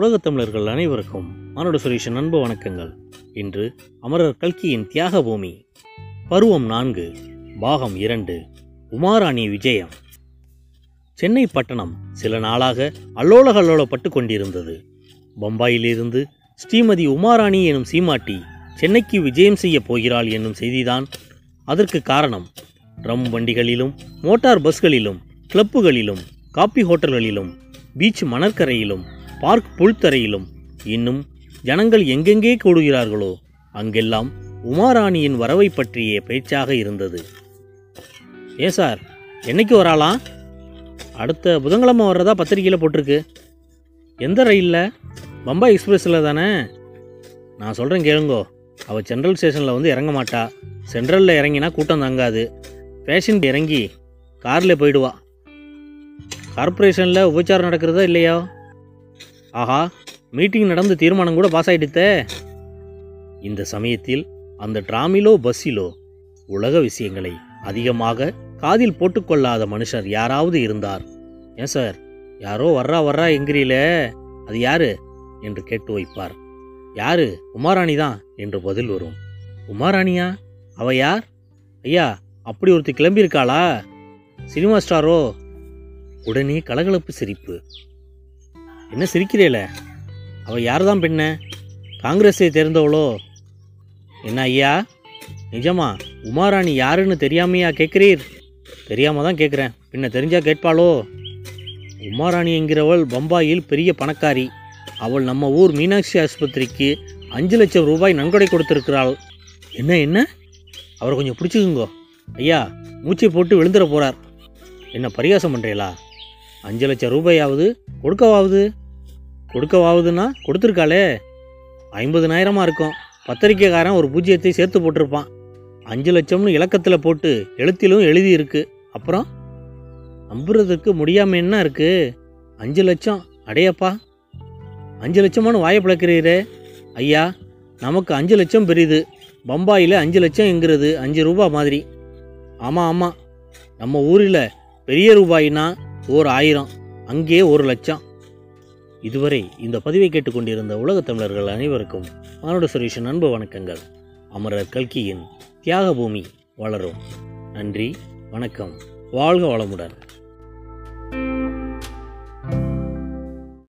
உலகத் தமிழர்கள் அனைவருக்கும் மானுட சுரேஷன் அன்பு வணக்கங்கள். இன்று அமரர் கல்கியின் தியாக பூமி பருவம் நான்கு பாகம் இரண்டு உமாராணி விஜயம். சென்னை பட்டணம் சில நாளாக அல்லோலகல்லோலப்பட்டு கொண்டிருந்தது. பம்பாயிலிருந்து ஸ்ரீமதி உமாராணி எனும் சீமாட்டி சென்னைக்கு விஜயம் செய்ய போகிறாள் என்னும் செய்திதான் அதற்கு காரணம். ரம் வண்டிகளிலும் மோட்டார் பஸ்களிலும் கிளப்புகளிலும் காப்பி ஹோட்டல்களிலும் பீச் மணற்கரையிலும் பார்க் புல்தரையிலும் இன்னும் ஜனங்கள் எங்கெங்கே கூடுகிறார்களோ அங்கெல்லாம் உமாராணியின் வரவை பற்றிய பேச்சாக இருந்தது. ஏன் சார் என்னைக்கு வராலாம் அடுத்த புதன்கிழமை வர்றதா பத்திரிக்கையில் போட்டிருக்கு. எந்த ரயிலில்? பம்பாய் எக்ஸ்பிரஸில் தானே? நான் சொல்கிறேன் கேளுங்கோ. அவள் சென்ட்ரல் ஸ்டேஷனில் வந்து இறங்க மாட்டா. சென்ட்ரலில் இறங்கினா கூட்டம் தங்காது. ஃபேஷன் இறங்கி காரில் போயிடுவா. கார்ப்பரேஷனில் உபச்சாரம் நடக்கிறதா இல்லையா? ஆஹா மீட்டிங் நடந்து தீர்மானம் கூட பாஸ் ஆயிடுத்தே. இந்த சமயத்தில் அந்த டிராமிலோ பஸ்ஸிலோ உலக விஷயங்களை அதிகமாக காதில் போட்டுக்கொள்ளாத மனுஷர் யாராவது இருந்தார்? ஏன் சார்? யாரோ வர்றா வர்றா எங்கிறீலே அது யாரு? என்று கேட்டு வைப்பார். யாரு? உமாராணி தான் என்று பதில் வரும். உமாராணியா? அவ யார்? ஐயா அப்படி ஒருத்தி கிளம்பியிருக்காளா? சினிமா ஸ்டாரோ? உடனே கலகலப்பு சிரிப்பு. என்ன சிரிக்கிறேல? யார் தான் பெண்ண? காங்கிரஸை தேர்ந்தவளோ? என்ன ஐயா? நிஜமா உமாராணி யாருன்னு தெரியாமையா கேட்குறீர்? தெரியாம தான் கேட்குறேன். பின்ன தெரிஞ்சா கேட்பாளோ? உமாராணி என்கிறவள் பம்பாயில் பெரிய பணக்காரி. அவள் நம்ம ஊர் மீனாட்சி ஆஸ்பத்திரிக்கு அஞ்சு லட்சம் ரூபாய் நன்கொடை கொடுத்துருக்கிறாள். என்ன என்ன? அவரை கொஞ்சம் பிடிச்சிக்குங்கோ. ஐயா மூச்சை போட்டு விழுந்துட போகிறார் என்ன பரிகாசம் பண்ணுறீங்களா அஞ்சு லட்சம் ரூபாயாவது கொடுக்கவாவது? கொடுக்கவாவுதுன்னா கொடுத்துருக்காளே. ஐம்பதுனாயிரமாக இருக்கும். பத்திரிக்கைக்காரன் ஒரு பூஜ்ஜியத்தை சேர்த்து போட்டிருப்பான். அஞ்சு லட்சம்னு இலக்கத்தில் போட்டு எழுத்திலும் எழுதியிருக்கு. அப்புறம்? நம்புறதுக்கு முடியாமல் என்ன இருக்குது அஞ்சு லட்சம். அடையப்பா. அஞ்சு லட்சமானு வாயை பிளக்கிறீரே. ஐயா நமக்கு அஞ்சு லட்சம் பெரியுது பம்பாயில் அஞ்சு லட்சம் எங்கிறது அஞ்சு ரூபா மாதிரி. ஆமாம் ஆமாம் நம்ம ஊரில் பெரிய ரூபாயினா ஓர் ஆயிரம். அங்கேயே ஒரு லட்சம். இதுவரை இந்த பதிவை கேட்டுக்கொண்டிருந்த உலகத் தமிழர்கள் அனைவருக்கும் மானுட சுரேஷன் அன்பு வணக்கங்கள். அமரர் கல்கியின் தியாக பூமி வளரும். நன்றி வணக்கம். வாழ்க வளமுடன்.